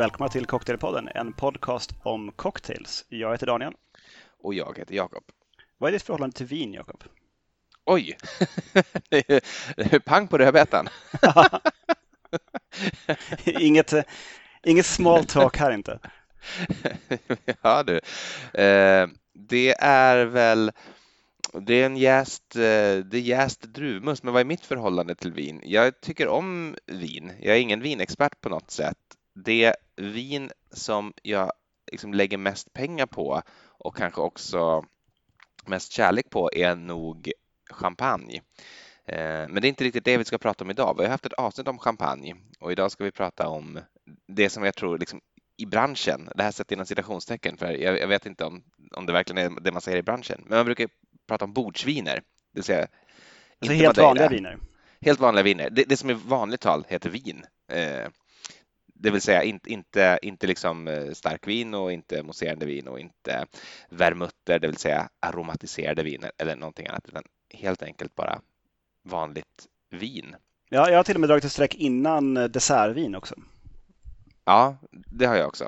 välkomna till Cocktailpodden, en podcast om cocktails. Jag heter Daniel. Och jag heter Jakob. Vad är ditt förhållande till vin, Jakob? Oj! Pang på rödbetan. inget, inget small talk här inte. ja du. Eh, det är väl det är en jäst, eh, det är jäst druvmust, men vad är mitt förhållande till vin? Jag tycker om vin. Jag är ingen vinexpert på något sätt. Det vin som jag liksom lägger mest pengar på och kanske också mest kärlek på är nog champagne. Eh, men det är inte riktigt det vi ska prata om idag. Vi har haft ett avsnitt om champagne och idag ska vi prata om det som jag tror liksom i branschen, det här sätter inom citationstecken för jag, jag, vet inte om, om det verkligen är det man säger i branschen, men man brukar prata om bordsviner, det vill säga alltså helt vanliga viner? Helt vanliga viner. Det, det som i vanligt tal heter vin. Eh, det vill säga inte, inte, inte liksom eh, starkvin och inte mousserande vin och inte vermutter, det vill säga aromatiserade viner eller någonting annat, utan helt enkelt bara vanligt vin. Ja, jag har till och med dragit ett streck innan eh, dessertvin också. Ja, det har jag också.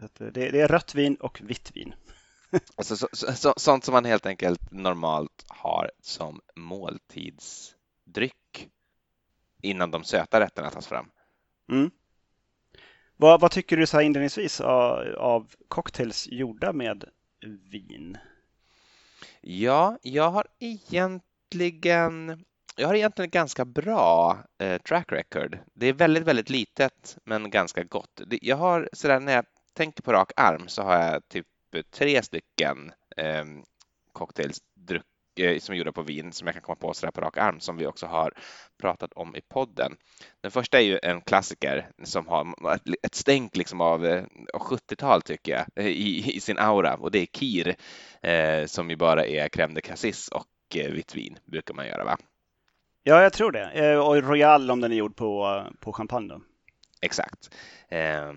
Eh, det, det, är rött vin och vitt vin. Alltså, så, så, sånt som man helt enkelt normalt har som måltidsdryck innan de söta rätterna tas fram. Mm. Vad, vad, tycker du så här inledningsvis av, av cocktails gjorda med vin? Ja, jag har egentligen jag har egentligen ett ganska bra eh, track record. Det är väldigt, väldigt litet, men ganska gott. Jag har sådär när jag tänker på rak arm så har jag typ tre stycken eh, cocktails eh, som är gjorda på vin som jag kan komma på sådär på rak arm som vi också har pratat om i podden. Den första är ju en klassiker som har ett stänk liksom av, av 70-tal tycker jag i, i, sin aura och det är Kir eh, som ju bara är crème de cassis och eh, vitt vin brukar man göra va? Ja, jag tror det. Eh, och Royal om den är gjord på, på champagne då. Exakt. Eh,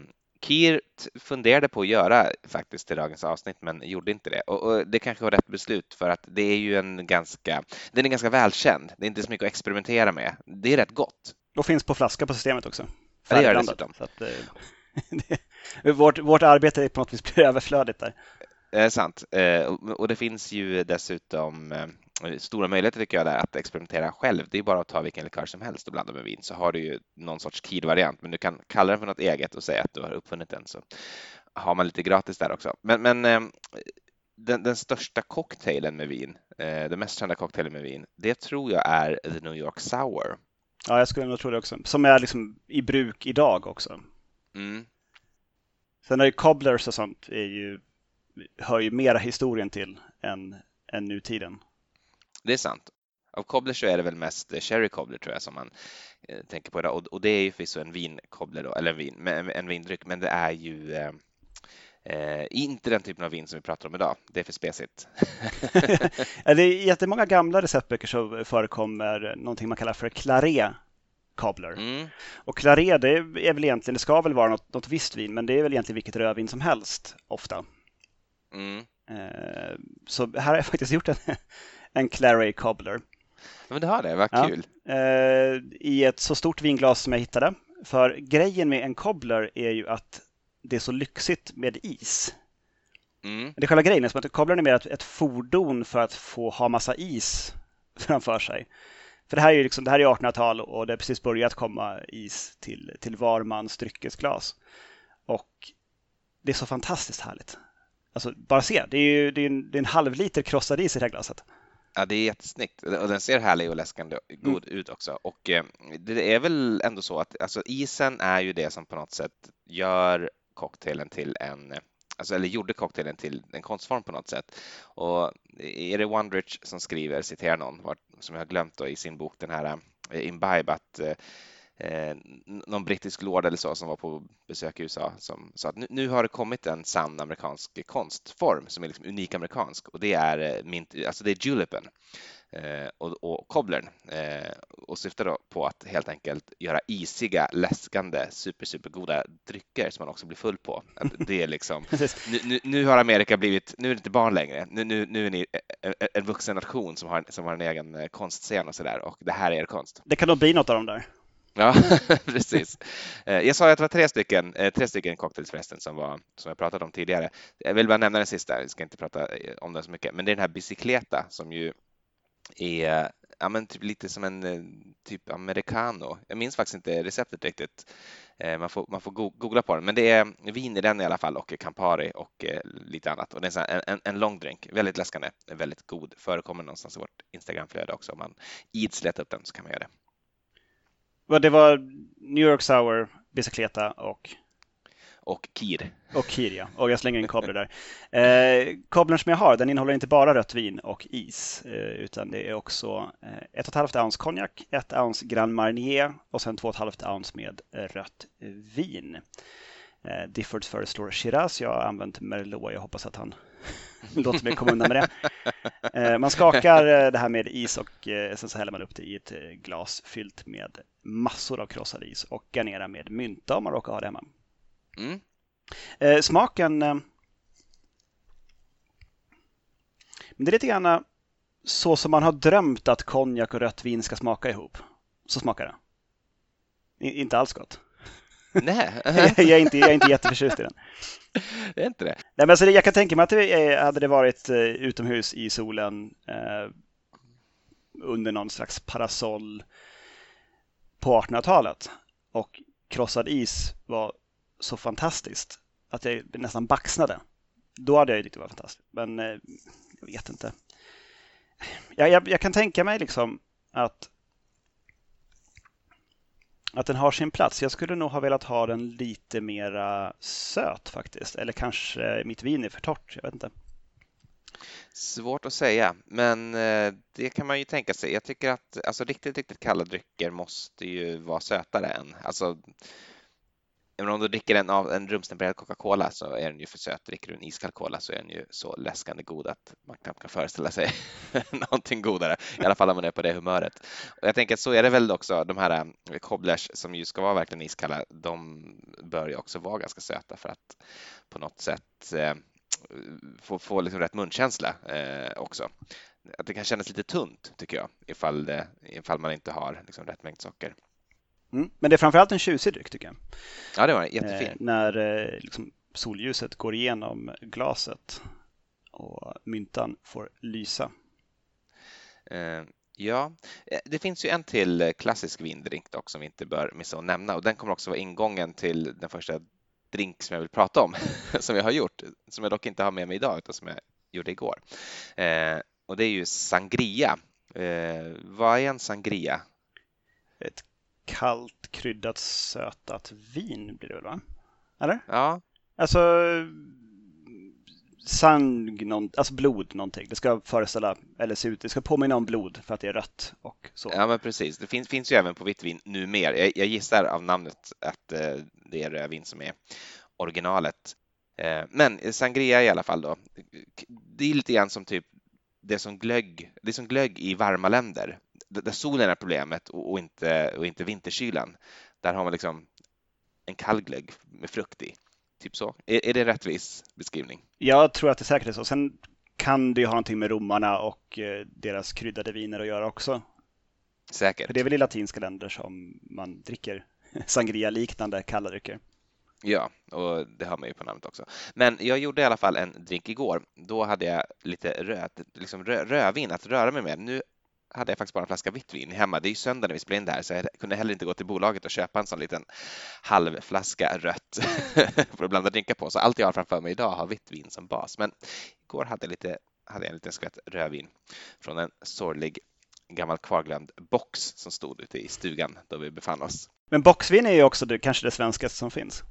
Kir funderade på att göra faktiskt till dagens avsnitt, men gjorde inte det. Och, och, det kanske var rätt beslut för att det är ju en ganska, den är ganska välkänd. Det är inte så mycket att experimentera med. Det är rätt gott. Och finns på flaska på systemet också. Ja, det gör det dessutom. Så att, eh, vårt, vårt arbete är på något vis blir överflödigt där. Det är sant. Eh, och det finns ju dessutom eh, stora möjligheter tycker jag där att experimentera själv. Det är bara att ta vilken likör som helst och blanda med vin så har du ju någon sorts kid-variant, men du kan kalla den för något eget och säga att du har uppfunnit den så har man lite gratis där också. Men, men eh, den, den, största cocktailen med vin, eh, den mest kända cocktailen med vin, det tror jag är The New York Sour. Ja, jag skulle nog tro det också. Som är liksom i bruk idag också. Mm. Sen är ju cobblers och sånt är ju, hör ju mera historien till än, än nutiden. Det är sant. Av cobbler så är det väl mest sherry cobbler tror jag som man eh, tänker på idag. Och, och, det är ju förvisso en vinkobbler då, eller en, vin, en vindryck, men det är ju eh, eh, inte den typen av vin som vi pratar om idag. Det är för spesigt. det är jättemånga gamla receptböcker som förekommer någonting man kallar för claré cobbler. Mm. Och claré, det är väl egentligen, det ska väl vara något, något visst vin, men det är väl egentligen vilket rödvin som helst ofta. Mm. Eh, så här har jag faktiskt gjort en, en Clary Cobbler. Men det har det, vad kul. Eh, I ett så stort vinglas som jag hittade. För grejen med en cobbler är ju att det är så lyxigt med is. Mm. Det är själva grejen, är att cobblern är mer ett fordon för att få ha massa is framför sig. För det här är ju liksom, det här är 1800-tal och det har precis börjat komma is till, till var mans dryckesglas. Och det är så fantastiskt härligt. Alltså bara se, det är ju det är en, det är en halv liter krossad is i det här glaset. Ja, det är jättesnyggt och den ser härlig och läskande god mm. ut också. Och eh, det är väl ändå så att alltså, isen är ju det som på något sätt gör cocktailen till en Alltså, eller gjorde cocktailen till en konstform på något sätt. Och är det Wondrich som skriver, citerar någon, som jag har glömt då, i sin bok, den här eh, Imbibe, att eh, eh, någon brittisk lord eller så som var på besök i USA som sa att nu, nu har det kommit en sann amerikansk konstform som är liksom unik amerikansk och det är, eh, mint, alltså det är julepen eh, och, och cobblern eh, och syftar då på att helt enkelt göra isiga, läskande, super, supergoda drycker som man också blir full på. Att det är liksom, nu, nu, nu, har Amerika blivit, nu är det inte barn längre, nu, nu, nu är ni en vuxen nation som har, som har en egen konstscen och sådär och det här är er konst. Det kan nog bli något av dem där. Ja, precis. Eh, jag sa att det var tre stycken, eh, tre stycken cocktails förresten som, var, som jag pratade om tidigare. Jag vill bara nämna den sista, jag ska inte prata eh, om den så mycket, men det är den här Bicycleta som ju är ja, men typ lite som en typ americano. Jag minns faktiskt inte receptet riktigt. Man får, man får googla på den, men det är vin i den i alla fall och Campari och lite annat. Och det är en, en, en lång drink, väldigt läskande, väldigt god. Förekommer någonstans i vårt Instagramflöde också. Om man ids letar upp den så kan man göra det. Det var New York Sour, Bicicleta och och Kir. Och Kir, ja. Och jag slänger in kablar där. Eh, kabeln som jag har, den innehåller inte bara rött vin och is, eh, utan det är också eh, 1,5 ounce konjak, 1 ounce Grand Marnier och sen 2,5 ounce med rött vin. Eh, Diffords föreslår Shiraz, jag har använt Merlot, jag hoppas att han låter mig komma undan med det. Eh, man skakar eh, det här med is och eh, sen så häller man upp det i ett glas fyllt med massor av krossad is och garnerar med mynta om man råkar ha det hemma. Mm. Smaken Men det är lite grann så som man har drömt att konjak och rött vin ska smaka ihop. Så smakar det. Inte alls gott. Nej. jag, är inte, jag är inte jätteförtjust i den. Det är inte det? Nej, men alltså, jag kan tänka mig att det hade det varit eh, utomhus i solen eh, under någon slags parasoll på 1800-talet och krossad is var så fantastiskt att jag nästan baxnade. Då hade jag tyckt det var fantastiskt. Men eh, jag vet inte. Jag, jag, jag kan tänka mig liksom att att den har sin plats. Jag skulle nog ha velat ha den lite mera söt faktiskt. Eller kanske mitt vin är för torrt, jag vet inte. Svårt att säga, men eh, det kan man ju tänka sig. Jag tycker att alltså, riktigt, riktigt kalla drycker måste ju vara sötare än, alltså men om du dricker en, av en rumstempererad Coca-Cola så är den ju för söt. Dricker du en iskall cola så är den ju så läskande god att man knappt kan föreställa sig någonting godare. I alla fall om man är på det humöret. Och jag tänker att så är det väl också. De här ähm, cobblers som ju ska vara verkligen iskalla, de bör ju också vara ganska söta för att på något sätt eh, få, få liksom rätt munkänsla eh, också. Att det kan kännas lite tunt tycker jag ifall, det, ifall man inte har liksom, rätt mängd socker. Mm. Men det är framförallt en tjusig dryck tycker jag. Ja, det var jättefin. Eh, när eh, liksom, solljuset går igenom glaset och myntan får lysa. Eh, ja, eh, det finns ju en till klassisk vindrink dock som vi inte bör missa att nämna och den kommer också vara ingången till den första drink som jag vill prata om som jag har gjort, som jag dock inte har med mig idag utan som jag gjorde igår. Eh, och det är ju sangria. Eh, vad är en sangria? Ett kallt kryddat sötat vin blir det väl va? Eller? Ja. Alltså sang, någon, alltså blod någonting. Det ska föreställa, eller se ut, det ska påminna om blod för att det är rött och så. Ja men precis, det finns, finns ju även på vitt vin nu mer. Jag, jag gissar av namnet att eh, det är rödvin som är originalet. Eh, men sangria i alla fall då. Det är lite grann som typ det som glögg, det är som glögg i varma länder där solen är problemet och, inte, och inte vinterkylan. Där har man liksom en kall glögg med frukt i. Typ så. Är, är det en rättvis beskrivning? Jag tror att det säkert är så. Sen kan det ju ha någonting med romarna och eh, deras kryddade viner att göra också. Säkert. För det är väl i latinska länder som man dricker sangria-liknande kalla drycker. Ja, och det har man ju på namnet också. Men jag gjorde i alla fall en drink igår. Då hade jag lite röd, liksom rö, rödvin att röra mig med. Nu hade jag faktiskt bara en flaska vitt vin hemma. Det är ju söndag när vi spelar in det här så jag kunde heller inte gå till bolaget och köpa en sån liten halvflaska rött för att blanda drinkar på. Så allt jag har framför mig idag har vitt vin som bas. Men igår hade jag, lite, hade jag en liten skvätt rödvin från en sorglig gammal kvarglömd box som stod ute i stugan då vi befann oss. Men boxvin är ju också det, kanske det svenskaste som finns.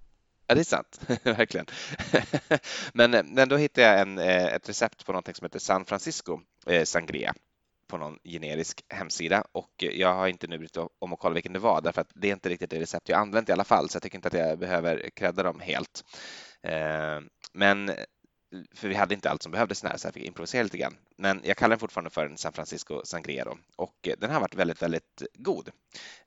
Ja, det är sant, verkligen. men, men då hittade jag en, eh, ett recept på något som heter San Francisco eh, Sangria på någon generisk hemsida och jag har inte nu brytt om att kolla vilken det var därför att det är inte riktigt det recept jag använt i alla fall så jag tycker inte att jag behöver credda dem helt. Eh, men för vi hade inte allt som behövdes när så jag fick improvisera lite grann. Men jag kallar den fortfarande för en San Francisco Sangria då. och den har varit väldigt, väldigt god.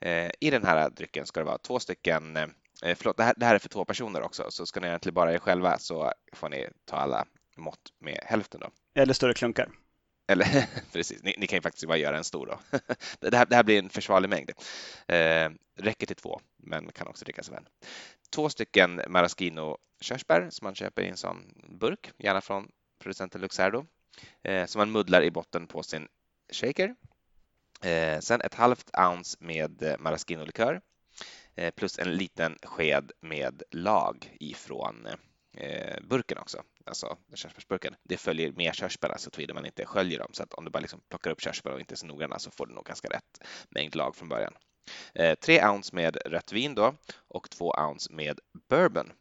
Eh, I den här drycken ska det vara två stycken eh, Förlåt, det här, det här är för två personer också, så ska ni egentligen bara er själva så får ni ta alla mått med hälften då. Eller större klunkar. Eller precis, ni, ni, kan ju faktiskt bara göra en stor då. det, här, det här blir en försvarlig mängd. Eh, räcker till två, men kan också drickas av en. Två stycken maraschino körsbär som man köper i en sån burk, gärna från producenten Luxardo, eh, som man muddlar i botten på sin shaker. Eh, sen ett halvt ounce med maraschino-likör eh, plus en liten sked med lag ifrån eh, burken också, alltså körsbärsburken. Det följer med körsbär alltså, så tillvida man inte sköljer dem. Så att om du bara liksom plockar upp körsbär och inte är så noggranna så får du nog ganska rätt mängd lag från början. Eh, tre ounce med rött vin då och två ounce med bourbon.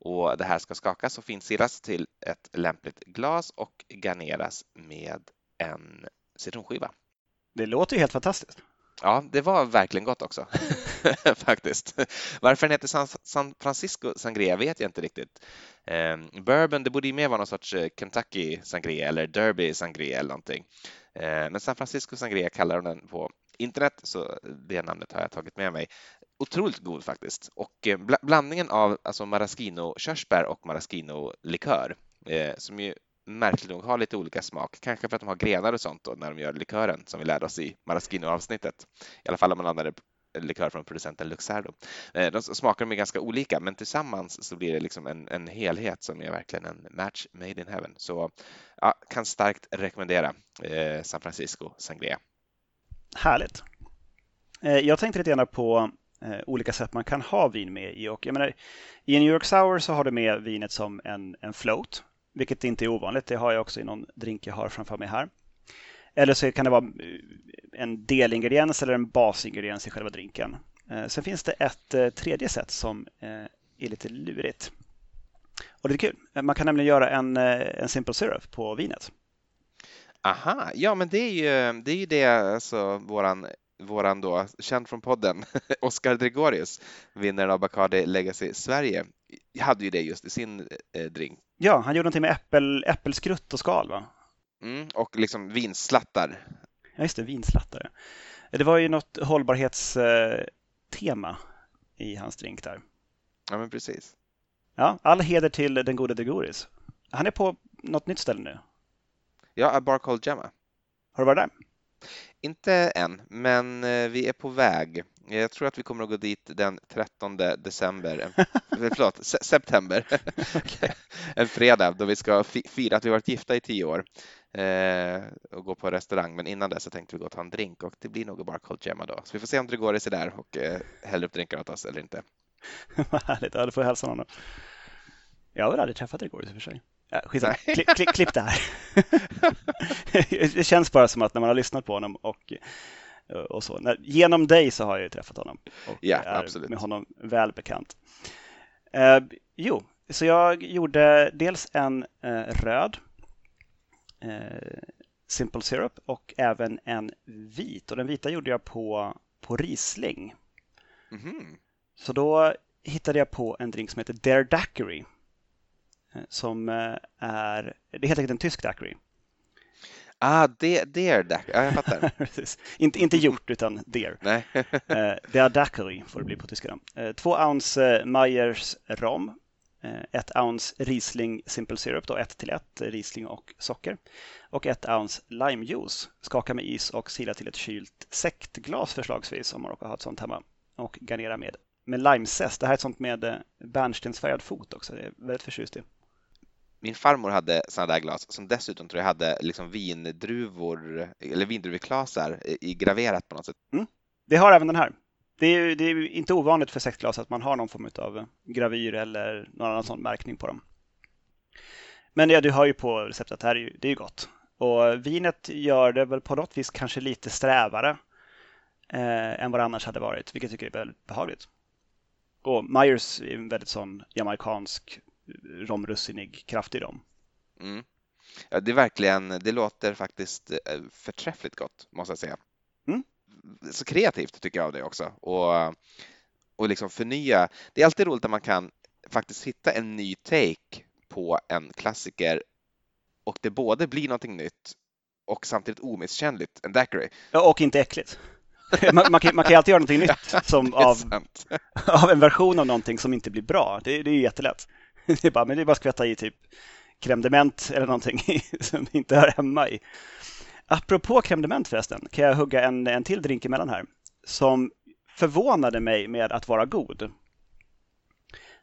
Och det här ska skakas och finsiras till ett lämpligt glas och garneras med en citronskiva. Det låter ju helt fantastiskt. Ja, det var verkligen gott också faktiskt. Varför den heter San, Francisco Sangria vet jag inte riktigt. Eh, bourbon, det borde ju mer vara någon sorts eh, Kentucky Sangria eller Derby Sangria eller någonting. Eh, men San Francisco Sangria kallar de den på internet, så det namnet har jag tagit med mig. Otroligt god faktiskt. Och eh, blandningen av alltså maraschino körsbär och maraschino likör eh, som ju märkligt nog har lite olika smak. Kanske för att de har grenar och sånt då, när de gör likören som vi lärde oss i Maraschino-avsnittet. I alla fall om man använder likör från producenten Luxardo. Eh, de smakar de är ganska olika, men tillsammans så blir det liksom en, en helhet som är verkligen en match made in heaven. Så ja, kan starkt rekommendera eh, San Francisco Sangria. Härligt. Eh, jag tänkte lite grann på eh, olika sätt man kan ha vin med i. Och jag menar, I en New York Sour så har du med vinet som en, en float vilket inte är ovanligt. Det har jag också i någon drink jag har framför mig här. Eller så kan det vara eh, en delingrediens eller en basingrediens i själva drinken. Eh, sen finns det ett eh, tredje sätt som är lite lurigt. Och det är kul. Man kan nämligen göra en, en simple syrup på vinet. Aha, ja men det är ju det, är ju det alltså våran våran då, känd från podden, Oscar Gregorius, vinnaren av Bacardi Legacy Sverige, hade ju det just i sin drink. Ja, han gjorde någonting med äppel, äppelskrutt och skal va? Mm, och liksom vinslattar. Ja, just det, vinslattar. Det var ju något hållbarhetstema i hans drink där. Ja, men precis. Ja, all heder till den gode Gregorius. Han är på något nytt ställe nu. Ja, Bar Called Gemma. Har du varit där? Inte än, men eh, vi är på väg. Jag tror att vi kommer att gå dit den 13 december, förlåt, september, en fredag då vi ska fira att vi varit gifta i tio år eh, och gå på restaurang. Men innan dess så tänkte vi gå och ta en drink och det blir nog bara Cold Gemma då. Så vi får se om Dregoris är där och eh, häller upp drinkar åt oss eller inte. Vad härligt, ja, du får hälsa honom. Jag har väl aldrig träffat Dregoris i och för sig. Ja, skitsamma, klipp, klipp, klipp det här. det känns bara som att när man har lyssnat på honom och, och så. När, genom dig så har jag ju träffat honom och ja, är absolut. med honom väl bekant. Eh, jo, så jag gjorde dels en eh, röd eh, Simple Syrup och även en vit och den vita gjorde jag på, på Riesling. Mm -hmm. Så då hittade jag på en drink som heter Dare Daiquiri som eh, är, det är helt enkelt en tysk daiquiri. Ah, det, det är daiquiri, ja jag fattar. inte, inte gjort utan der. Nej. Eh, det är daiquiri får det bli på tyska. Två ounce Meyers rom, ett ounce Riesling Simple Syrup, då ett till ett Riesling och socker och ett ounce limejuice. Skaka med is och sila till ett kylt sektglas förslagsvis om man råkar ha ett sånt hemma och garnera med med limezest. Det här är ett sånt med bärnstensfärgad fot också. Det är väldigt förtjust i min farmor hade sådana där glas som dessutom tror jag hade liksom vindruvor eller vindruveklasar i graverat på något sätt. Mm. Det har även den här. Det är, det är inte ovanligt för sexglas att man har någon form av eh, gravyr eller någon annan sån märkning på dem. Men ja, du hör ju på receptet att det här är ju, det är gott. Och vinet gör det väl på något vis kanske lite strävare eh, än vad det annars hade varit, vilket jag tycker är väldigt behagligt. Och Myers är en väldigt sån jamaicansk romrussinig kraft i dem. Mm. Ja, det är verkligen, det låter faktiskt eh, förträffligt gott måste jag säga. Mm. Så kreativt tycker jag av det också och, och liksom förnya. Det är alltid roligt att man kan faktiskt hitta en ny take på en klassiker och det både blir någonting nytt och samtidigt omisskännligt, en daiquiri. Ja, och inte äckligt. Man, man, kan, man kan alltid göra någonting nytt som av, av en version av någonting som inte blir bra. Det, det är jättelätt. det är bara, men det är bara att skvätta i typ crème eller någonting som inte hör hemma i. Apropå crème förresten, kan jag hugga en, en till drink emellan här som förvånade mig med att vara god.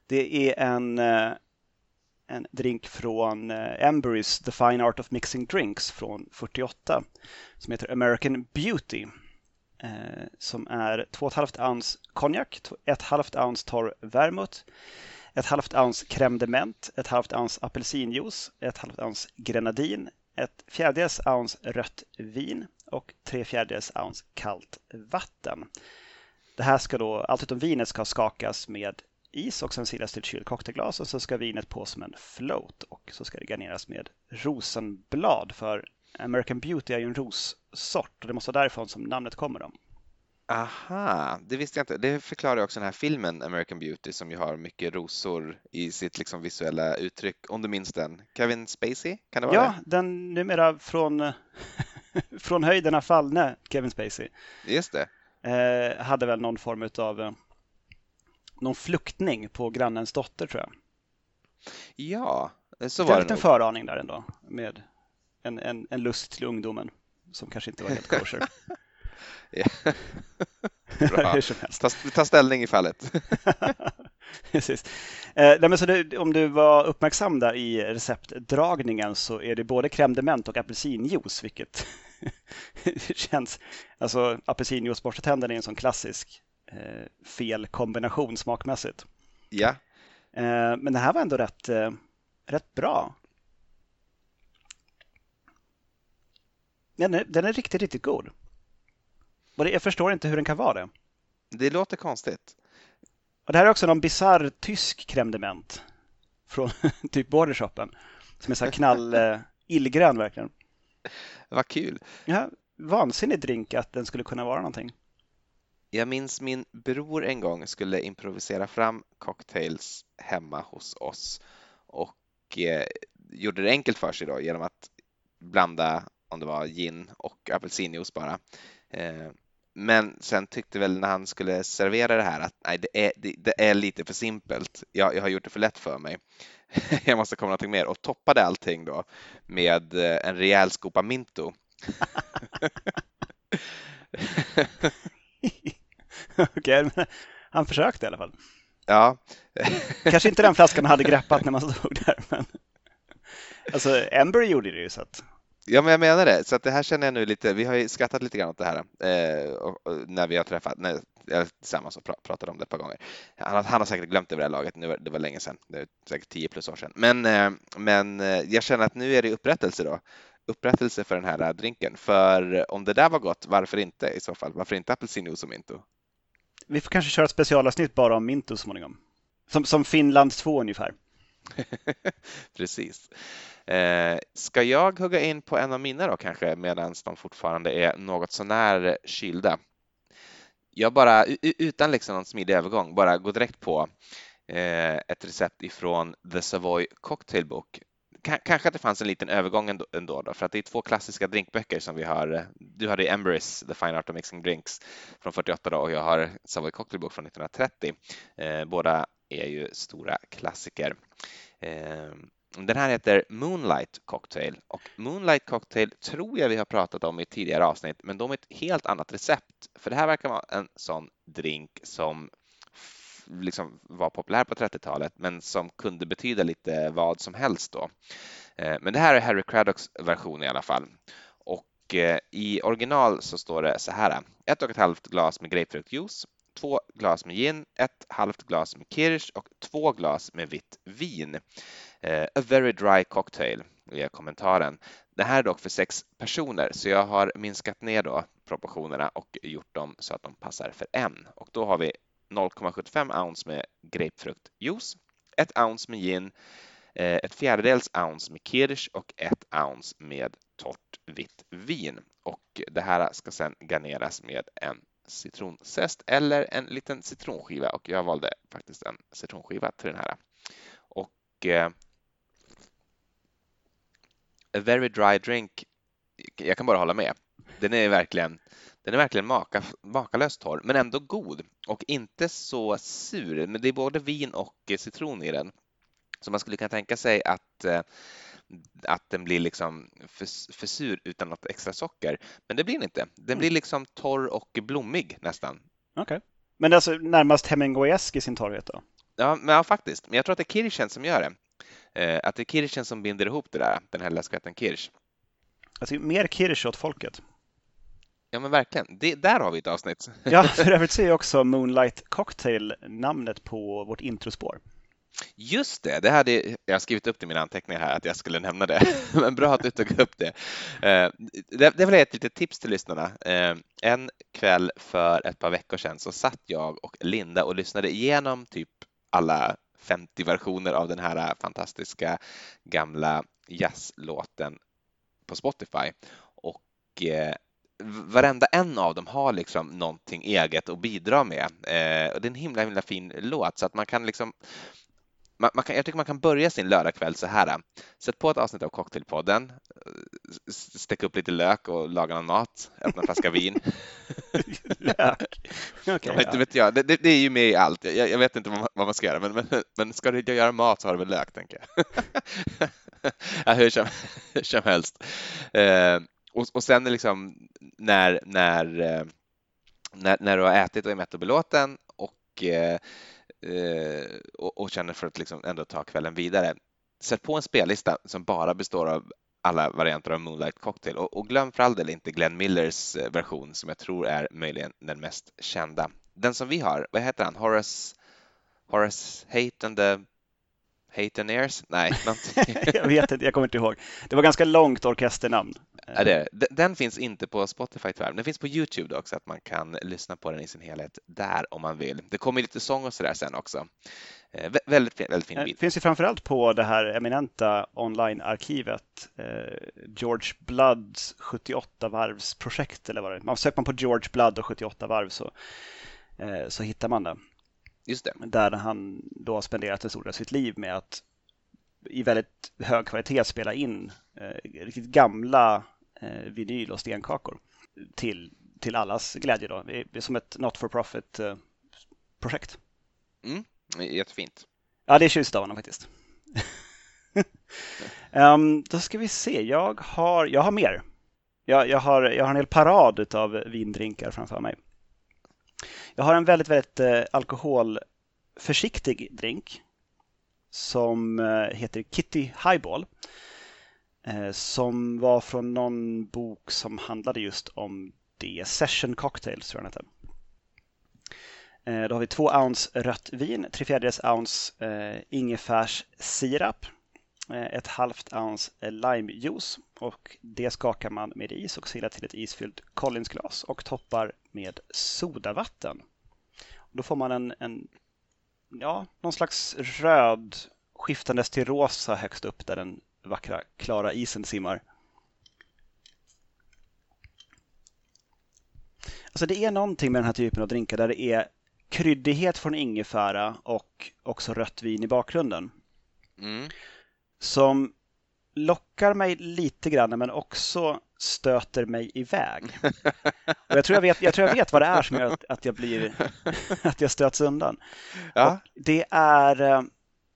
Det är en, eh, en drink från eh, Embrys Emburys The Fine Art of Mixing Drinks från 48 som heter American Beauty. Eh, som är 2,5 ounce konjak, 1,5 ounce torr vermouth, ett halvt ounce crème de menthe, ett halvt ounce apelsinjuice, ett halvt ounce grenadin, ett fjärdedels ounce rött vin och tre fjärdedels ounce kallt vatten. Det här ska då, allt utom vinet ska skakas med is och sen silas till ett kylt cocktailglas och så ska vinet på som en float och så ska det garneras med rosenblad för American Beauty är ju en rossort och det måste vara därifrån som namnet kommer. Då. Aha, det visste jag inte. Det förklarar också den här filmen American Beauty som ju har mycket rosor i sitt liksom visuella uttryck. Om du minns den? Kevin Spacey? Kan det vara Ja, det? den numera från, från höjderna fallne Kevin Spacey. Just det. Eh, hade väl någon form av eh, någon fluktning på grannens dotter tror jag. Ja, så det var en det liten nog. föraning där ändå med en, en, en lust till ungdomen som kanske inte var helt kosher. Bra. Ta, ta ställning i fallet. Precis. Eh, nej, men så det, om du var uppmärksam där i receptdragningen så är det både crème och apelsinjuice, vilket känns... Alltså apelsinjuice borsta tänderna är en sån klassisk eh, fel kombination smakmässigt. Ja, Eh, men det här var ändå rätt, eh, rätt bra. Den är, den är riktigt, riktigt god. Och det, jag förstår inte hur den kan vara det. det låter konstigt. Och det här är också någon bizarr tysk crème de menthe från typ bordershopen. Som är så här knall eh, illgrön verkligen. Vad kul. Ja, vansinnig drink att den skulle kunna vara någonting. Jag minns min bror en gång skulle improvisera fram cocktails hemma hos oss och eh, gjorde det enkelt för sig då genom att blanda om det var gin och apelsinjuice bara. Eh, men sen tyckte väl när han skulle servera det här att nej, det är, det, det är lite för simpelt. Jag, jag har gjort det för lätt för mig. Jag måste komma någonting mer och toppade allting då med eh, en rejäl skopa Minto. Okej, men han försökte i alla fall. Ja, Kanske inte den flaskan han hade greppat när man stod där. Men... Alltså, Ember gjorde det ju så att... Ja, men jag menar det. Så att det här känner jag nu lite. Vi har ju skrattat lite grann åt det här eh, och, och när vi har träffat när, eller tillsammans och pra, pratat om det ett par gånger. Han, har- han har säkert glömt det vid det här laget. Nu, det var länge sedan. Det är säkert 10 plus år sedan. Men, eh, men eh, jag känner att nu är det upprättelse då. Upprättelse för den här eh, drinken. För om det där var gott, varför inte i så fall? Varför inte apelsinjuice och minto? Vi får kanske köra ett specialavsnitt bara om Minto så småningom. Som, som Finland 2 ungefär. Precis. Eh, ska jag hugga in på en av mina då kanske medan de fortfarande är något sånär kylda? Jag bara utan liksom någon smidig övergång bara gå direkt på eh, ett recept ifrån The Savoy Cocktail Book. K Kanske att det fanns en liten övergång ändå, ändå då, för att det är två klassiska drinkböcker som vi har. Du hade Embrys, The Fine Art of Mixing Drinks från 48 då, och jag har Savoy Cocktail Book från 1930. Eh, båda är ju stora klassiker. Eh, den här heter Moonlight Cocktail och Moonlight Cocktail tror jag vi har pratat om i tidigare avsnitt, men de är ett helt annat recept. För det här verkar vara en sån drink som liksom var populär på 30-talet, men som kunde betyda lite vad som helst då. Eh, men det här är Harry Craddocks version i alla fall. Och eh, i original så står det så här. Ett och ett halvt glas med grapefruktjuice, två glas med gin, ett halvt glas med kirsch och två glas med vitt vin. Eh, a very dry cocktail är kommentaren. Det här är dock för sex personer så jag har minskat ner då proportionerna och gjort dem så att de passar för en. Och då har vi 0,75 ounce med grapefruktjuice, ett ounce med gin, eh, ett fjärdedels ounce med kirsch och ett ounce med torrt vitt vin. Och det här ska sedan garneras med en citronzest eller en liten citronskiva och jag valde faktiskt en citronskiva till den här. Och eh, A very dry drink, jag kan bara hålla med. Den är verkligen, den är verkligen maka, makalöst torr, men ändå god och inte så sur. Men det är både vin och eh, citron i den. Så man skulle kunna tänka sig att eh, att den blir liksom för, för sur utan något extra socker. Men det blir den inte. Den mm. blir liksom torr och blommig nästan. Okej. Okay. Men alltså närmast Hemingwayesk i sin torrhet då? Ja, men ja, faktiskt. Men jag tror att det är kirschen som gör det. Eh, att det är kirschen som binder ihop det där, den här läskvätten kirsch. Alltså mer kirsch åt folket. Ja men verkligen, det, där har vi ett avsnitt. ja, för övrigt så är också Moonlight Cocktail namnet på vårt introspår. Just det, det hade jag skrivit upp i mina anteckningar här att jag skulle nämna det. Men bra att du tog upp det. Eh, det, jag ett litet tips till lyssnarna. Eh, en kväll för ett par veckor sedan så satt jag och Linda och lyssnade igenom typ alla 50 versioner av den här äh, fantastiska gamla jazzlåten på Spotify. Och eh, varenda en av dem har liksom någonting eget att bidra med. Eh, och det är en himla, himla fin låt så att man kan liksom man, man kan, jag tycker man kan börja sin lördagkväll så här. Sätt på ett avsnitt av Cocktailpodden, stäck upp lite lök och laga någon mat, öppna en flaska vin. lök? Okay, inte vet jag. Det, det, det, är ju med i allt. Jag, jag vet inte vad man, vad man, ska göra, men, men, men ska du göra mat så har du väl lök, tänker jag. ja, hur, som, hur som helst. Eh, och, och sen liksom när, när, eh, när, när du har ätit och är mätt och belåten och, eh, eh, och, och, känner för att liksom ändå ta kvällen vidare. Sätt på en spellista som bara består av alla varianter av Moonlight Cocktail och, och glöm för all del inte Glenn Millers version som jag tror är möjligen den mest kända. Den som vi har, vad heter han? Horace, Horace Hate and the Hateneers? Nej, jag vet inte, jag kommer inte ihåg. Det var ganska långt orkesternamn. Ja, det Den finns inte på Spotify tyvärr. Den finns på Youtube också, att man kan lyssna på den i sin helhet där om man vill. Det kommer lite sång och sådär sen också. Eh, väldigt, väldigt fin bild. Finns ju framförallt på det här eminenta online-arkivet eh, George Bloods 78 varvsprojekt eller vad det är. Man söker man på George Blood och 78 varv så, eh, så hittar man det. Just det. Där han då har spenderat en stor del av sitt liv med att i väldigt hög kvalitet spela in eh, riktigt gamla eh, vinyl och stenkakor till, till allas glädje. Då. Det är som ett not for profit eh, projekt. Mm, jättefint. Ja, det är tjusigt av honom faktiskt. um, då ska vi se, jag har, jag har mer. Jag, jag, har, jag har en hel parad av vindrinkar framför mig. Jag har en väldigt, väldigt eh, alkoholförsiktig drink som eh, heter Kitty Highball. Eh, som var från någon bok som handlade just om det. Session Cocktails tror jag den eh, Då har vi två ounce rött vin, tre fjärdedels ounce eh, ingefärssirap, ett halvt ounce limejuice och det skakar man med is och silar till ett isfyllt Collinsglas och toppar med sodavatten. Då får man en, en ja, någon slags röd skiftandes till rosa högst upp där den vackra klara isen simmar. Alltså det är någonting med den här typen av drinkar där det är kryddighet från ingefära och också rött vin i bakgrunden. Mm. Som lockar mig lite grann men också stöter mig iväg. Och jag, tror jag, vet, jag tror jag vet vad det är som gör att, att jag blir att jag stöts undan. Ja. det är eh,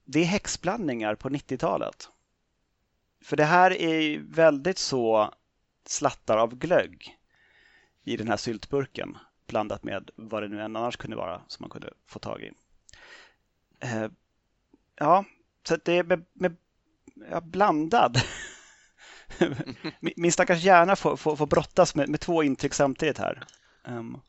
det är häxblandningar på 90-talet. För det här är väldigt så slattar av glögg i den här syltburken blandat med vad det nu än annars kunde vara som man kunde få tag i. Eh, ja, så det är med, med ja, blandad. Min stackars hjärna får, får, får brottas med, med två intryck samtidigt här. Ehm, um,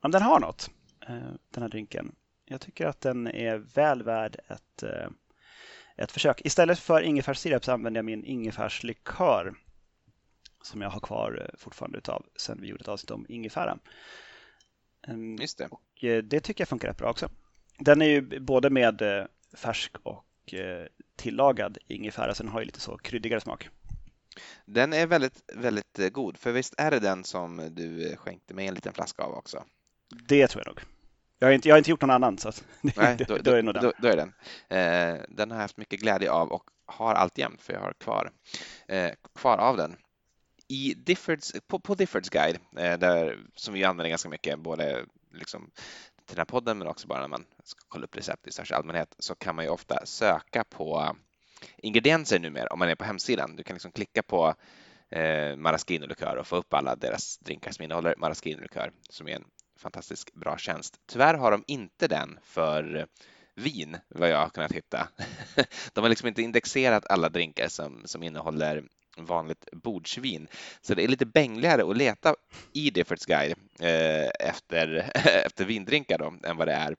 men den har något, uh, den här drinken. Jag tycker att den är väl värd ett, uh, ett försök. Istället för ingefärssirap så använder jag min ingefärslikör som jag har kvar uh, fortfarande utav sen vi gjorde ett avsnitt om ingefära. Um, Just det. Och det tycker jag funkar rätt bra också. Den är ju både med färsk och eh, tillagad ingefära, så den har ju lite så kryddigare smak. Den är väldigt, väldigt eh, god, för visst är det den som du skänkte mig en liten flaska av också? Det tror jag nog. Jag har inte, jag har inte gjort någon annan, så Nej, då, då, då, är den. Då, då, är den. Eh, den har jag haft mycket glädje av och har alltjämt, för jag har kvar, eh, kvar av den. I Diffords, på, på Diffords guide, eh, där, som vi använder ganska mycket, både liksom till den här podden men också bara när man ska kolla upp recept i största allmänhet så kan man ju ofta söka på ingredienser numera om man är på hemsidan. Du kan liksom klicka på eh, maraschino-likör och få upp alla deras drinkar som innehåller maraschino-likör som är en fantastiskt bra tjänst. Tyvärr har de inte den för vin, vad jag har kunnat hitta. De har liksom inte indexerat alla drinkar som, som innehåller vanligt bordsvin. Så det är lite bängligare att leta i Diffords guide eh, efter, efter vindrinkar då, än vad det är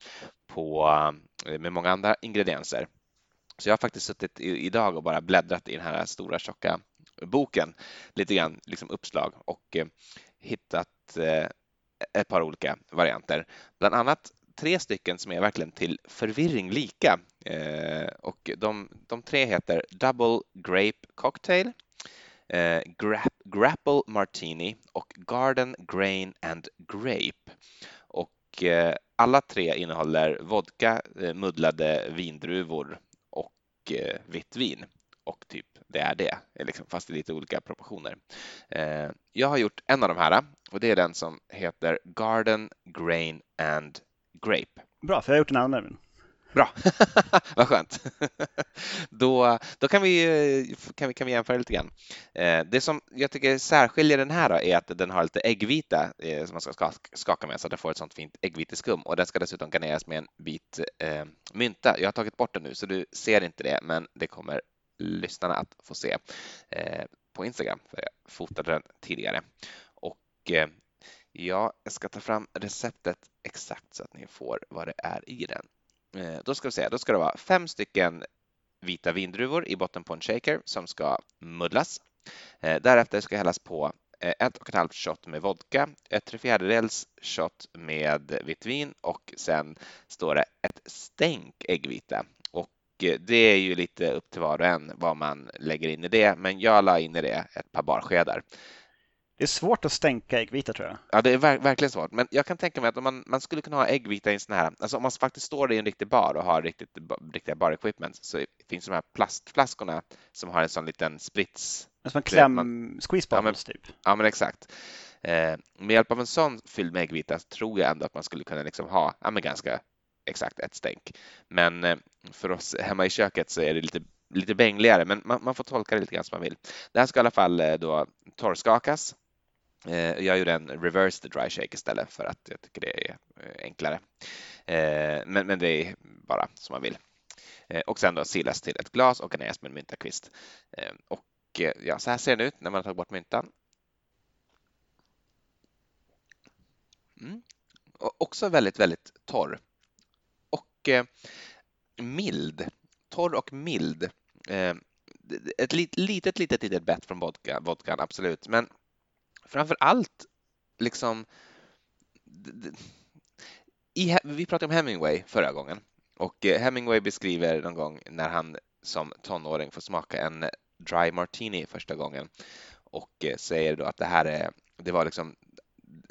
på, eh, med många andra ingredienser. Så jag har faktiskt suttit i, idag och bara bläddrat i den här stora tjocka boken, lite grann liksom uppslag och eh, hittat eh, ett par olika varianter. Bland annat tre stycken som är verkligen till förvirring lika. Eh, och de, de tre heter Double Grape Cocktail, eh, Grap, Grapple Martini och Garden Grain and Grape. Och eh, alla tre innehåller vodka, eh, muddlade vindruvor och eh, vitt vin. Och typ det är det, liksom, fast i lite olika proportioner. Eh, jag har gjort en av de här och det är den som heter Garden Grain and Grape. Bra, för jag har gjort en annan. Bra, vad skönt. då, då kan, vi, kan, vi, kan vi jämföra lite grann. Eh, det som jag tycker särskiljer den här är att den har lite äggvita eh, som man ska skaka med så att den får ett sånt fint äggviteskum och den ska dessutom garneras med en bit eh, mynta. Jag har tagit bort den nu så du ser inte det, men det kommer lyssnarna att få se eh, på Instagram för jag fotade den tidigare. Och eh, Ja, jag ska ta fram receptet exakt så att ni får vad det är i den. Eh, då ska vi se, då ska det vara fem stycken vita vindruvor i botten på en shaker som ska muddlas. Därefter ska hällas på ett och ett halvt shot med vodka, ett tre fjärdedels shot med vitt vin och sen står det ett stänk äggvita. Och det är ju lite upp till var och en vad man lägger in i det, men jag la in i det ett par barskedar. Det är svårt att stänka äggvita tror jag. Ja, det är ver verkligen svårt. Men jag kan tänka mig att om man, man skulle kunna ha äggvita i en sån här, alltså om man faktiskt står i en riktig bar och har riktigt, riktiga bar-equipment så finns de här plastflaskorna som har en sån liten sprits. Som en kläm, squeeze ja, men, typ. Ja, men exakt. Eh, med hjälp av en sån fylld med äggvita tror jag ändå att man skulle kunna liksom ha ja, men ganska exakt ett stänk. Men eh, för oss hemma i köket så är det lite lite bängligare, men man, man, får tolka det lite grann som man vill. Det här ska i alla fall eh, då torrskakas eh, jag gjorde en reverse the dry shake istället för att jag tycker det är enklare. Men, men det är bara som man vill. Och sen då silas till ett glas och garneras med en myntakvist. Och ja, så här ser den ut när man har tagit bort myntan. Mm. Och också väldigt, väldigt torr mycket mild. Torr och mild. Eh, ett litet, litet, litet bett från vodka, vodkan, absolut. Men framför allt liksom i, vi pratade om Hemingway förra gången och eh, Hemingway beskriver någon gång när han som tonåring får smaka en dry martini första gången och eh, säger då att det här är, det var liksom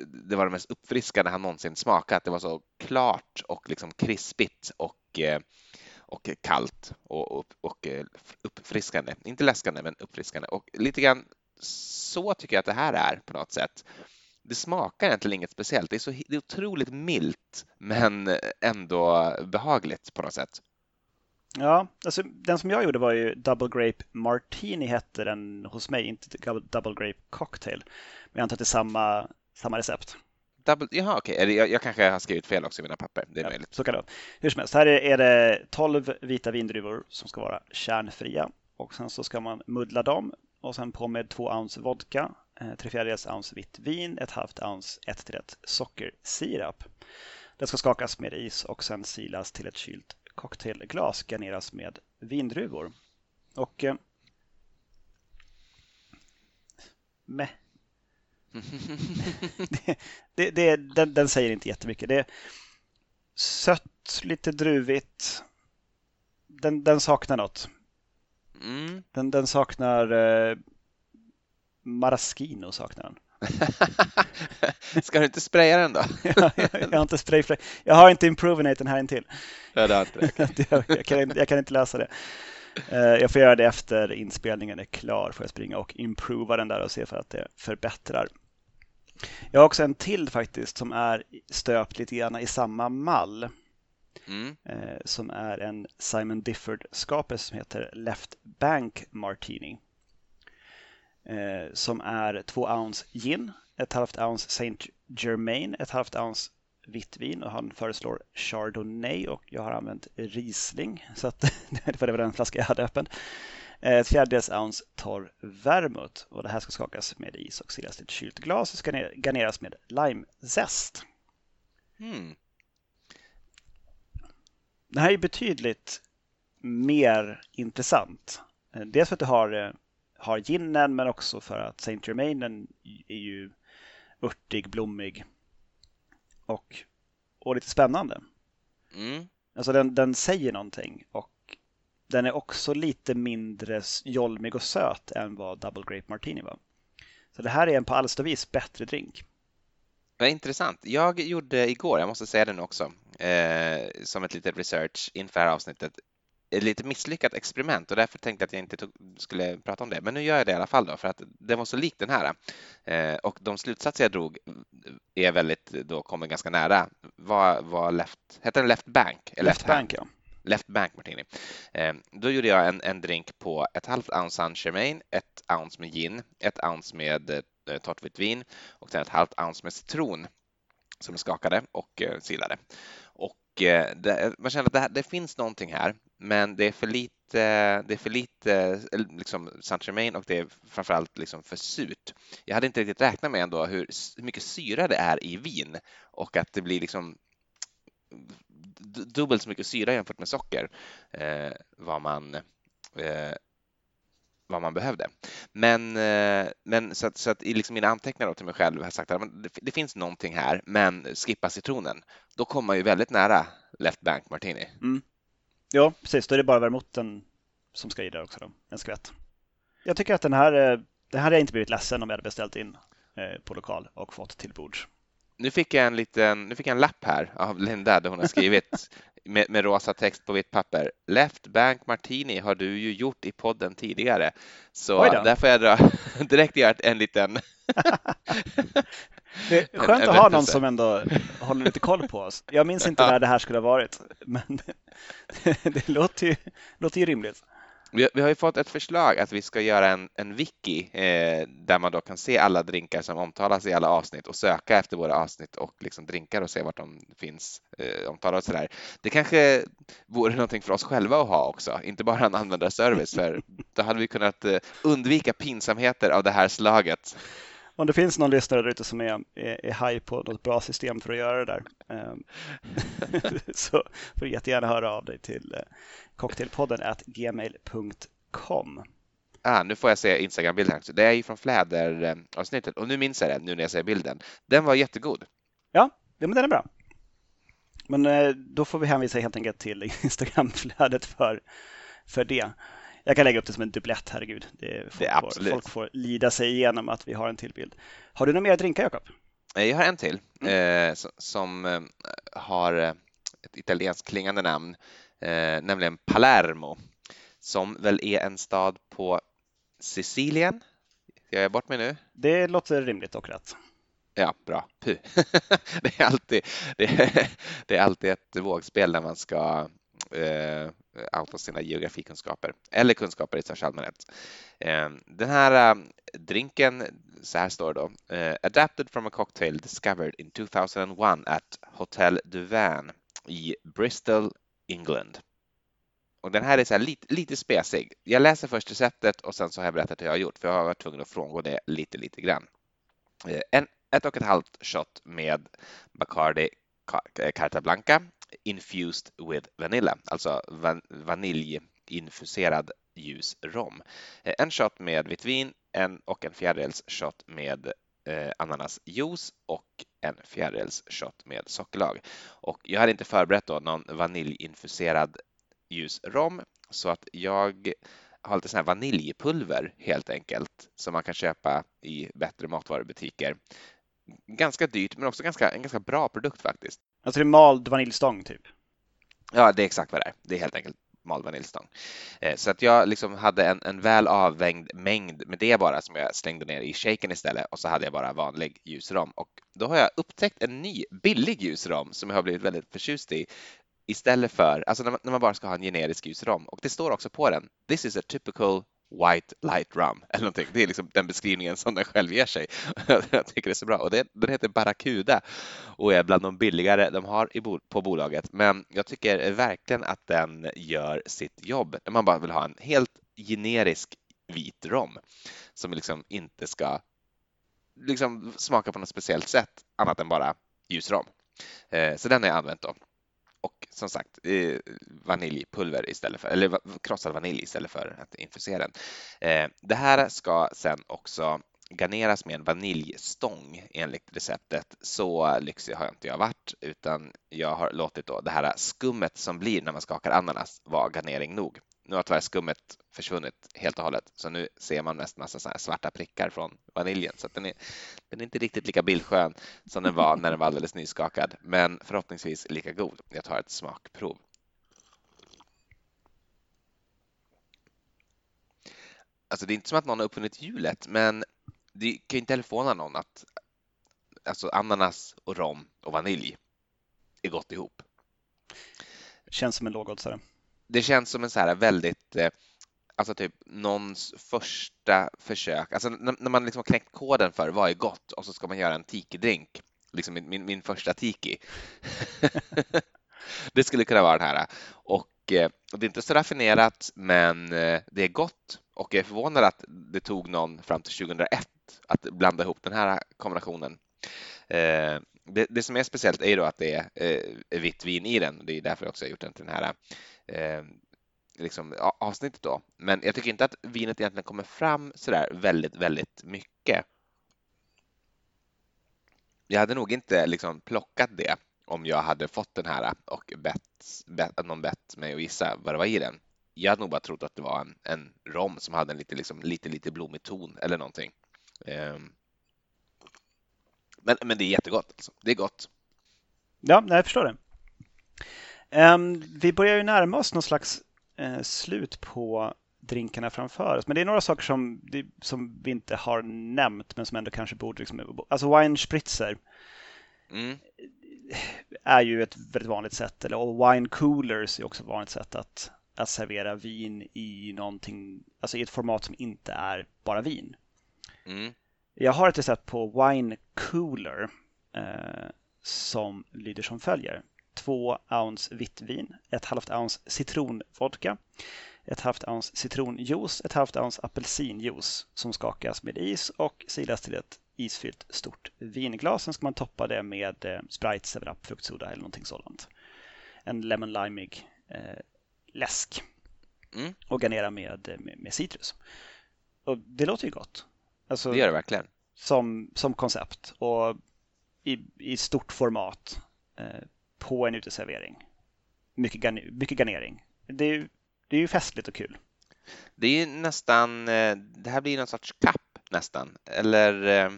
det var det mest uppfriskande han någonsin smakat. Det var så klart och liksom krispigt och, eh, och kallt och, och, och eh, uppfriskande. Inte läskande, men uppfriskande. Och lite grann så tycker jag att det här är på något sätt. Det smakar egentligen inget speciellt. Det är, så, det är otroligt milt men ändå behagligt på något sätt. Ja, alltså den som jag gjorde var ju Double Grape Martini hette den hos mig, inte Double Grape Cocktail. Men jag antar att det är samma, samma recept. Double, jaha, okej. Okay. Jag, jag, kanske har skrivit fel också i mina papper. Det är ja, möjligt. Så kan det vara. Hur som helst, här är, det 12 vita vindruvor som ska vara kärnfria och sen så ska man muddla dem och sen på med två ounce vodka, eh, tre fjärdedels ounce vitt vin, ett halvt ounce 1 till 1 sockersirap. Det ska skakas med is och sen silas till ett kylt cocktailglas, garneras med vindruvor. Och eh, Meh. Det, det, det, den, den, säger inte jättemycket. Det är sött, lite druvigt. Den, den saknar något. Mm. Den, den saknar eh, Maraschino saknar den. Ska du inte spraya den då? jag, jag, har inte spray, Jag har inte Improvinaten här intill. Ja, det inte jag, kan, jag kan inte läsa det. Eh, jag får göra det efter inspelningen är klar. Får jag springa och improva den där och se för att det förbättrar. Jag har också en till faktiskt som är stöpt lite grann i samma mall. Mm. Eh, som är en Simon Difford-skapelse som heter Left Bank Martini. Eh, som är två ounce gin, ett halvt ounce Saint Germain, ett halvt ounce vitt vin och han föreslår Chardonnay och jag har använt Riesling så att det var den flaska jag hade öppen. Ett fjärdedels ounce torr vermouth och det här ska skakas med is och silas till ett kylt glas och ska garneras med limezest. Mm. Det här är betydligt mer intressant. Dels för att du har, har ginen men också för att Saint Germainen är ju örtig, blommig och, och lite spännande. Mm. Alltså den, den säger någonting och den är också lite mindre jolmig och söt än vad Double Grape Martini var. Så det här är en på alla vis bättre drink. Vad intressant. Jag gjorde igår, jag måste säga det nu också, eh, som ett litet research inför det här avsnittet, ett lite misslyckat experiment och därför tänkte jag att jag inte tog, skulle prata om det. Men nu gör jag det i alla fall då för att det var så likt den här. Eh, och de slutsatser jag drog är väldigt, då kommer ganska nära. Vad var Left, heter den Left Bank? Left, left Bank, ja. Left Bank Martini. Eh, då gjorde jag en, en drink på ett halvt ounce Saint Germain, ett ounce med gin, ett ounce med eh, torrt vitt vin och sen ett halvt ounce med citron som jag skakade och eh, silade. Och eh, det, man känner att det, här, det, finns någonting här, men det är för lite, det är för lite liksom Saint Germain och det är framförallt liksom för surt. Jag hade inte riktigt räknat med ändå hur, mycket syra det är i vin och att det blir liksom dubbelt så mycket syra jämfört med socker eh, vad man eh, vad man behövde. Men, eh, men så att, så att i liksom mina anteckningar till mig själv har jag sagt att det, det, finns någonting här, men skippa citronen. Då kommer man ju väldigt nära Left Bank Martini. Mm. Ja, precis. Då är det bara vermouten som ska i där också, då. en skvätt. Jag tycker att den här, eh, den här hade jag inte blivit ledsen om jag hade beställt in eh, på lokal och fått till bords nu fick jag en liten, nu fick jag en lapp här av Linda där hon har skrivit med, med, rosa text på vitt papper. Left Bank Martini har du ju gjort i podden tidigare. Så där får jag dra, direkt göra en liten... det är skönt en, att ha någon som ändå håller lite koll på oss. Jag minns inte ja. när det här skulle ha varit, men det, det låter, ju, låter ju rimligt. Vi, vi, har ju fått ett förslag att vi ska göra en, en wiki eh, där man då kan se alla drinkar som omtalas i alla avsnitt och söka efter våra avsnitt och liksom drinkar och se vart de finns eh, omtalade och sådär. Det kanske vore någonting för oss själva att ha också, inte bara en användarservice, för då hade vi kunnat eh, undvika pinsamheter av det här slaget. Om det finns någon lyssnare där ute som är, är, är haj på något bra system för att göra det där ehm, så får du jättegärna höra av dig till eh, cocktailpodden at gmail.com. Ah, nu får jag se Instagram-bilden. Det är ju från fläderavsnittet och nu minns jag det nu när jag ser bilden. Den var jättegod. Ja, men den är bra. Men eh, då får vi hänvisa helt enkelt till Instagram-flödet för, för det. Jag kan lägga upp det som en dubblett, herregud. Det, folk, det får, folk får lida sig igenom att vi har en till bild. Har du några mer drinkar, Jakob? Eh, jag har en till mm. eh, som eh, har ett italienskt klingande namn eh, nämligen Palermo, som väl är en stad på Sicilien. Jag är bort mig nu? Det låter rimligt och rätt. Ja, bra. Puh. det, är alltid, det, är, det är alltid ett vågspel när man ska eh, Eh, outa sina geografikunskaper eller kunskaper i största allmänhet. Ehm, den här eh, drinken, så här står det då, eh, adapted from a cocktail discovered in 2001 at Hotel Duvan i Bristol, England. Och den här är så här lite, lite spesig. Jag läser först receptet och sen så har jag berättat hur jag har gjort, för jag har varit tvungen att frångå det lite, lite grann. En, ett och ett halvt shot med Bacardi Carta Blanca infused with vanilla, alltså van, vaniljinfuserad ljus rom. Eh, en shot med vitt vin en och en fjärdedels shot med eh, ananasjuice och en fjärdedels shot med sockerlag. Och jag hade inte förberett då någon vaniljinfuserad ljus rom så att jag har lite sån här vaniljpulver helt enkelt som man kan köpa i bättre matvarubutiker. Ganska dyrt men också ganska, en ganska bra produkt faktiskt. Alltså det är mald vaniljstång typ? Ja, det är exakt vad det är. Det är helt enkelt mald vaniljstång. Eh, så att jag liksom hade en, en väl avvägd mängd med det bara som jag slängde ner i shaken istället och så hade jag bara vanlig ljusrom och då har jag upptäckt en ny billig ljusrom som jag har blivit väldigt förtjust i istället för, alltså när man, när man, bara ska ha en generisk ljusrom. Och det står också på den, this is a typical White Light Rum eller någonting. Det är liksom den beskrivningen som den själv ger sig. Jag tycker det är så bra och det, den heter Barracuda och är bland de billigare de har i, på bolaget. Men jag tycker verkligen att den gör sitt jobb när man bara vill ha en helt generisk vit rom som liksom inte ska liksom smaka på något speciellt sätt annat än bara ljusrom. rom. så den har jag använt då och som sagt eh, vaniljpulver istället för, eller krossad vanilj istället för att infusera den. Eh, det här ska sen också garneras med en vaniljstång enligt receptet. Så lyxig har inte jag varit utan jag har låtit då det här skummet som blir när man skakar ananas vara garnering nog. Nu har tyvärr skummet försvunnit helt och hållet, så nu ser man mest massa så svarta prickar från vaniljen. Så den är, den är inte riktigt lika bildskön som den var när den var alldeles nyskakad, men förhoppningsvis lika god. Jag tar ett smakprov. Alltså, det är inte som att någon har uppfunnit hjulet, men det kan ju inte heller förvåna någon att alltså ananas och rom och vanilj är gott ihop. Känns som en lågoddsare det känns som en så här väldigt, eh, alltså typ någons första försök, alltså när man liksom har knäckt koden för vad är gott och så ska man göra en tiki-drink, liksom min, min, min första tiki. det skulle kunna vara den här. Och, och det är inte så raffinerat, men eh, det är gott och jag är förvånad att det tog någon fram till 2001 att blanda ihop den här kombinationen. Det, det, som är speciellt är då att det är vitt vin i den. Det är därför jag också har gjort den till den här eh, liksom, avsnittet då. Men jag tycker inte att vinet egentligen kommer fram sådär väldigt, väldigt mycket. Jag hade nog inte liksom plockat det om jag hade fått den här och bett, bett, någon bett mig att gissa vad det var i den. Jag hade nog bara trott att det var en, en rom som hade en lite, liksom, lite, lite blommig ton eller någonting. Um, men, men det är jättegott. Alltså. Det är gott. Ja, jag förstår det. Um, vi börjar ju närma oss någon slags uh, slut på drinkarna framför oss. Men det är några saker som, som vi inte har nämnt men som ändå kanske borde... Liksom, alltså wine spritzer mm. är ju ett väldigt vanligt sätt. Eller, och wine coolers är också ett vanligt sätt att, att servera vin i någonting, alltså i ett format som inte är bara vin. Mm. Jag har ett recept på wine cooler eh, som lyder som följer. 2 ounce vitt vin, ett halvt ounce citronvodka, ett halvt ounce citronjuice, ett halvt ounce apelsinjuice som skakas med is och silas till ett isfyllt stort vinglas. Sen ska man toppa det med eh, Sprite, 7 fruktsoda eller någonting sådant. En lemon limeig eh, läsk. Mm. Och garnera med, med, med citrus. Och det låter ju gott. Alltså, det gör det verkligen. Som, som koncept och i, i stort format eh, på en uteservering. Mycket, garne, mycket garnering. Det är, det är ju festligt och kul. Det är nästan, eh, det här blir någon sorts kapp nästan. Eller eh,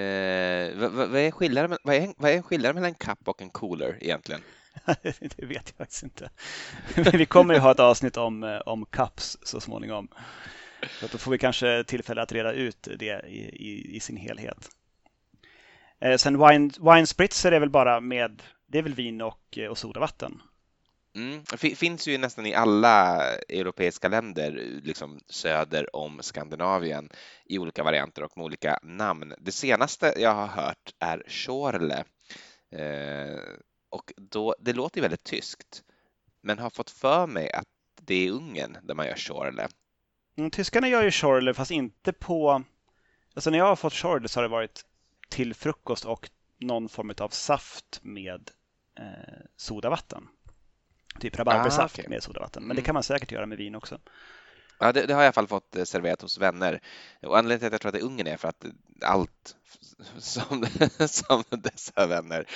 eh vad, vad, är skillnaden, vad, är, vad är skillnaden mellan en kapp och en cooler egentligen? det vet jag faktiskt inte. Vi kommer ju ha ett avsnitt om, eh, om cups så småningom. Så då får vi kanske tillfälle att reda ut det i, i, i sin helhet. Eh, sen wine, wine spritzer är väl bara med, det är väl vin och, eh, och sodavatten. Mm. Finns ju nästan i alla europeiska länder liksom söder om Skandinavien i olika varianter och med olika namn. Det senaste jag har hört är Schorle. Eh, och då, det låter ju väldigt tyskt, men har fått för mig att det är Ungern där man gör Schorle. Mm, tyskarna gör ju Schorle fast inte på... Alltså när jag har fått Schorle så har det varit till frukost och någon form av saft med eh, sodavatten. Typ rabarbersaft ah, okay. med sodavatten. Men mm. det kan man säkert göra med vin också. Ja, det, det, har jag i alla fall fått eh, serverat hos vänner. Och anledningen till att jag tror att det är Ungern är för att allt som, som dessa vänner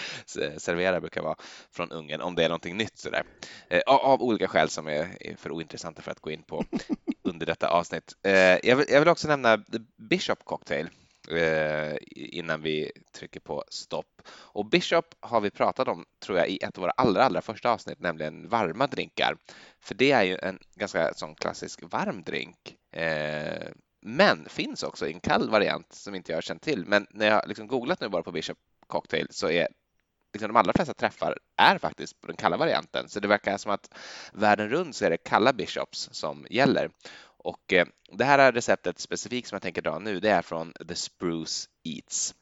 serverar brukar vara från Ungern, om det är någonting nytt sådär. Eh, av olika skäl som är för ointressanta för att gå in på under detta avsnitt. Eh, jag vill, jag vill också nämna The Bishop Cocktail Eh, innan vi trycker på stopp. Och Bishop har vi pratat om, tror jag, i ett av våra allra, allra första avsnitt, nämligen varma drinkar. För det är ju en ganska sån klassisk varm drink. Eh, men finns också i en kall variant som inte jag har känt till. Men när jag liksom googlat nu bara på Bishop Cocktail så är liksom de allra flesta träffar är faktiskt på den kalla varianten. Så det verkar som att världen runt så är det kalla bishops som gäller. Och eh, det här receptet specifikt som jag tänker dra nu, det är från The Spruce Eats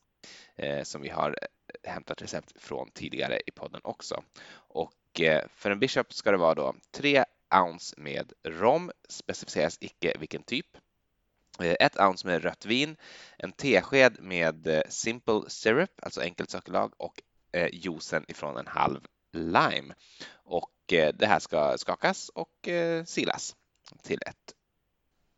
eh, som vi har eh, hämtat recept från tidigare i podden också. Och eh, för en bishop ska det vara då 3 ounce med rom, specificeras icke vilken typ. Eh, ett ounce med rött vin, en tesked med simple syrup, alltså enkelt sockerlag och juicen ifrån en halv lime. Och det här ska skakas och silas till ett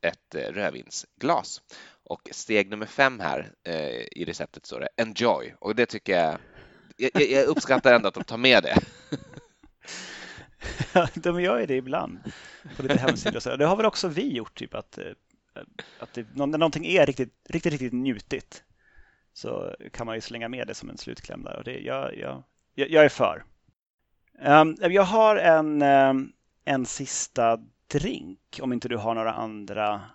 ett eh, rödvinsglas. Och steg nummer fem här eh, i receptet står det Enjoy och det tycker jag, jag, jag uppskattar ändå att de tar med det. Ja, de gör ju det ibland på lite hemsidor. Så. Det har väl också vi gjort, typ att, eh, att det, när någonting är riktigt, riktigt, riktigt njutigt så kan man ju slänga med det som en slutkläm där och det, jag, jag, jag är för. Um, jag har en, um, en sista drink om inte du har några andra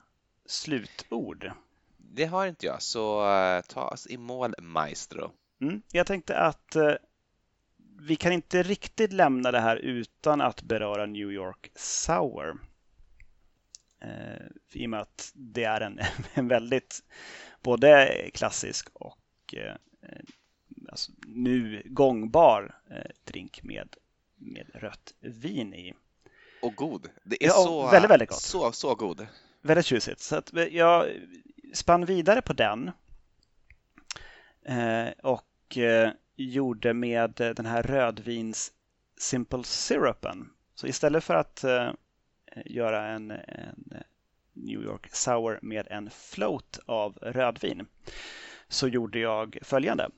slutord. Det har inte jag, så uh, ta oss i mål maestro. Mm, jag tänkte att uh, vi kan inte riktigt lämna det här utan att beröra New York Sour. Uh, I och med att det är en, en väldigt både klassisk och alltså, nu gångbar drink med, med rött vin i och god. Det är ja, så, väldigt, väldigt gott. så, så god. Väldigt tjusigt. Så att jag spann vidare på den eh, och eh, gjorde med den här rödvins Simple Syrupen. Så istället för att eh, göra en, en New York Sour med en float av rödvin så gjorde jag följande.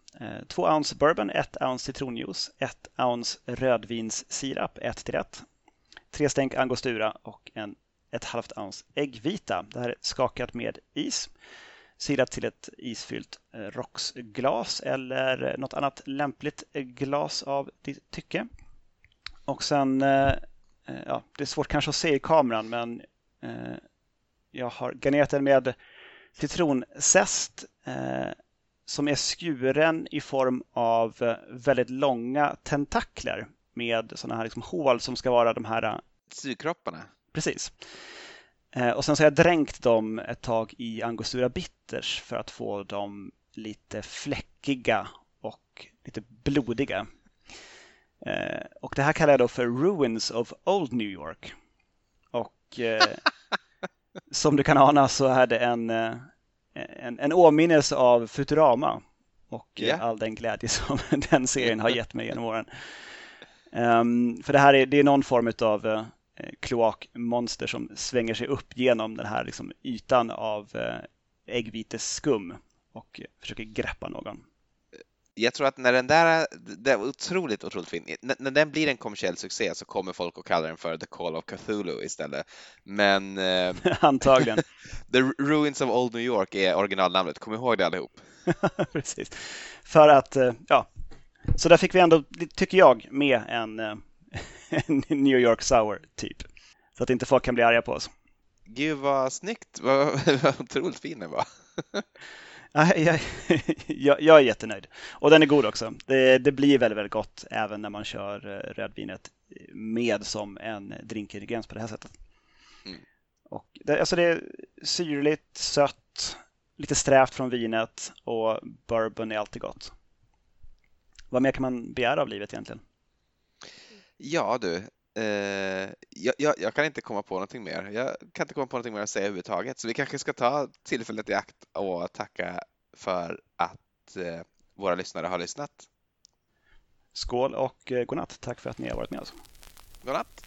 Två ounce bourbon, ett ounce citronjuice, ett ounce rödvinssirap, ett till ett tre stänk angostura och en, ett halvt ounce äggvita. Det här är skakat med is. Silat till ett isfyllt eh, rocksglas eller något annat lämpligt glas av ditt tycke. Och sen, eh, eh, ja, det är svårt kanske att se i kameran men jag har garnerat den med citronzest som är skuren i form av väldigt långa tentakler med sådana här liksom hål som ska vara de här äh, sugkropparna. Precis. Eh, och sen så har jag dränkt dem ett tag i angostura bitters för att få dem lite fläckiga och lite blodiga. Eh, och det här kallar jag då för Ruins of Old New York. Och eh, som du kan ana så är det en, en, en åminnelse av Futurama och yeah. all den glädje som den serien har gett mig genom åren. Um, för det här är, det är någon form av uh, kloakmonster som svänger sig upp genom den här liksom, ytan av uh, äggviteskum och uh, försöker greppa någon. Jag tror att när den där, det är otroligt, otroligt fin. När, när den blir en kommersiell succé så kommer folk att kalla den för The Call of Cthulhu istället. Men... Eh, Antagligen. The Ruins of Old New York är originalnamnet, kom ihåg det allihop. Precis. För att, ja, så där fick vi ändå, tycker jag, med en, eh, en New York Sour typ. Så att inte folk kan bli arga på oss. Gud vad snyggt, vad, vad otroligt fin den var. jag, jag, jag är jättenöjd. Och den är god också. Det, det, blir väldigt, väldigt gott även när man kör eh, rödvinet med som en drinkingrediens på det här sättet. Mm. Och det, alltså det är syrligt, sött, lite strävt från vinet och bourbon är alltid gott. Vad mer kan man begära av livet egentligen? Ja du, eh, jag, jag, jag, kan inte komma på någonting mer. Jag kan inte komma på någonting mer att säga överhuvudtaget. Så vi kanske ska ta tillfället i akt och tacka för att eh, våra lyssnare har lyssnat. Skål och eh, godnatt. Tack för att ni har varit med oss. Godnatt.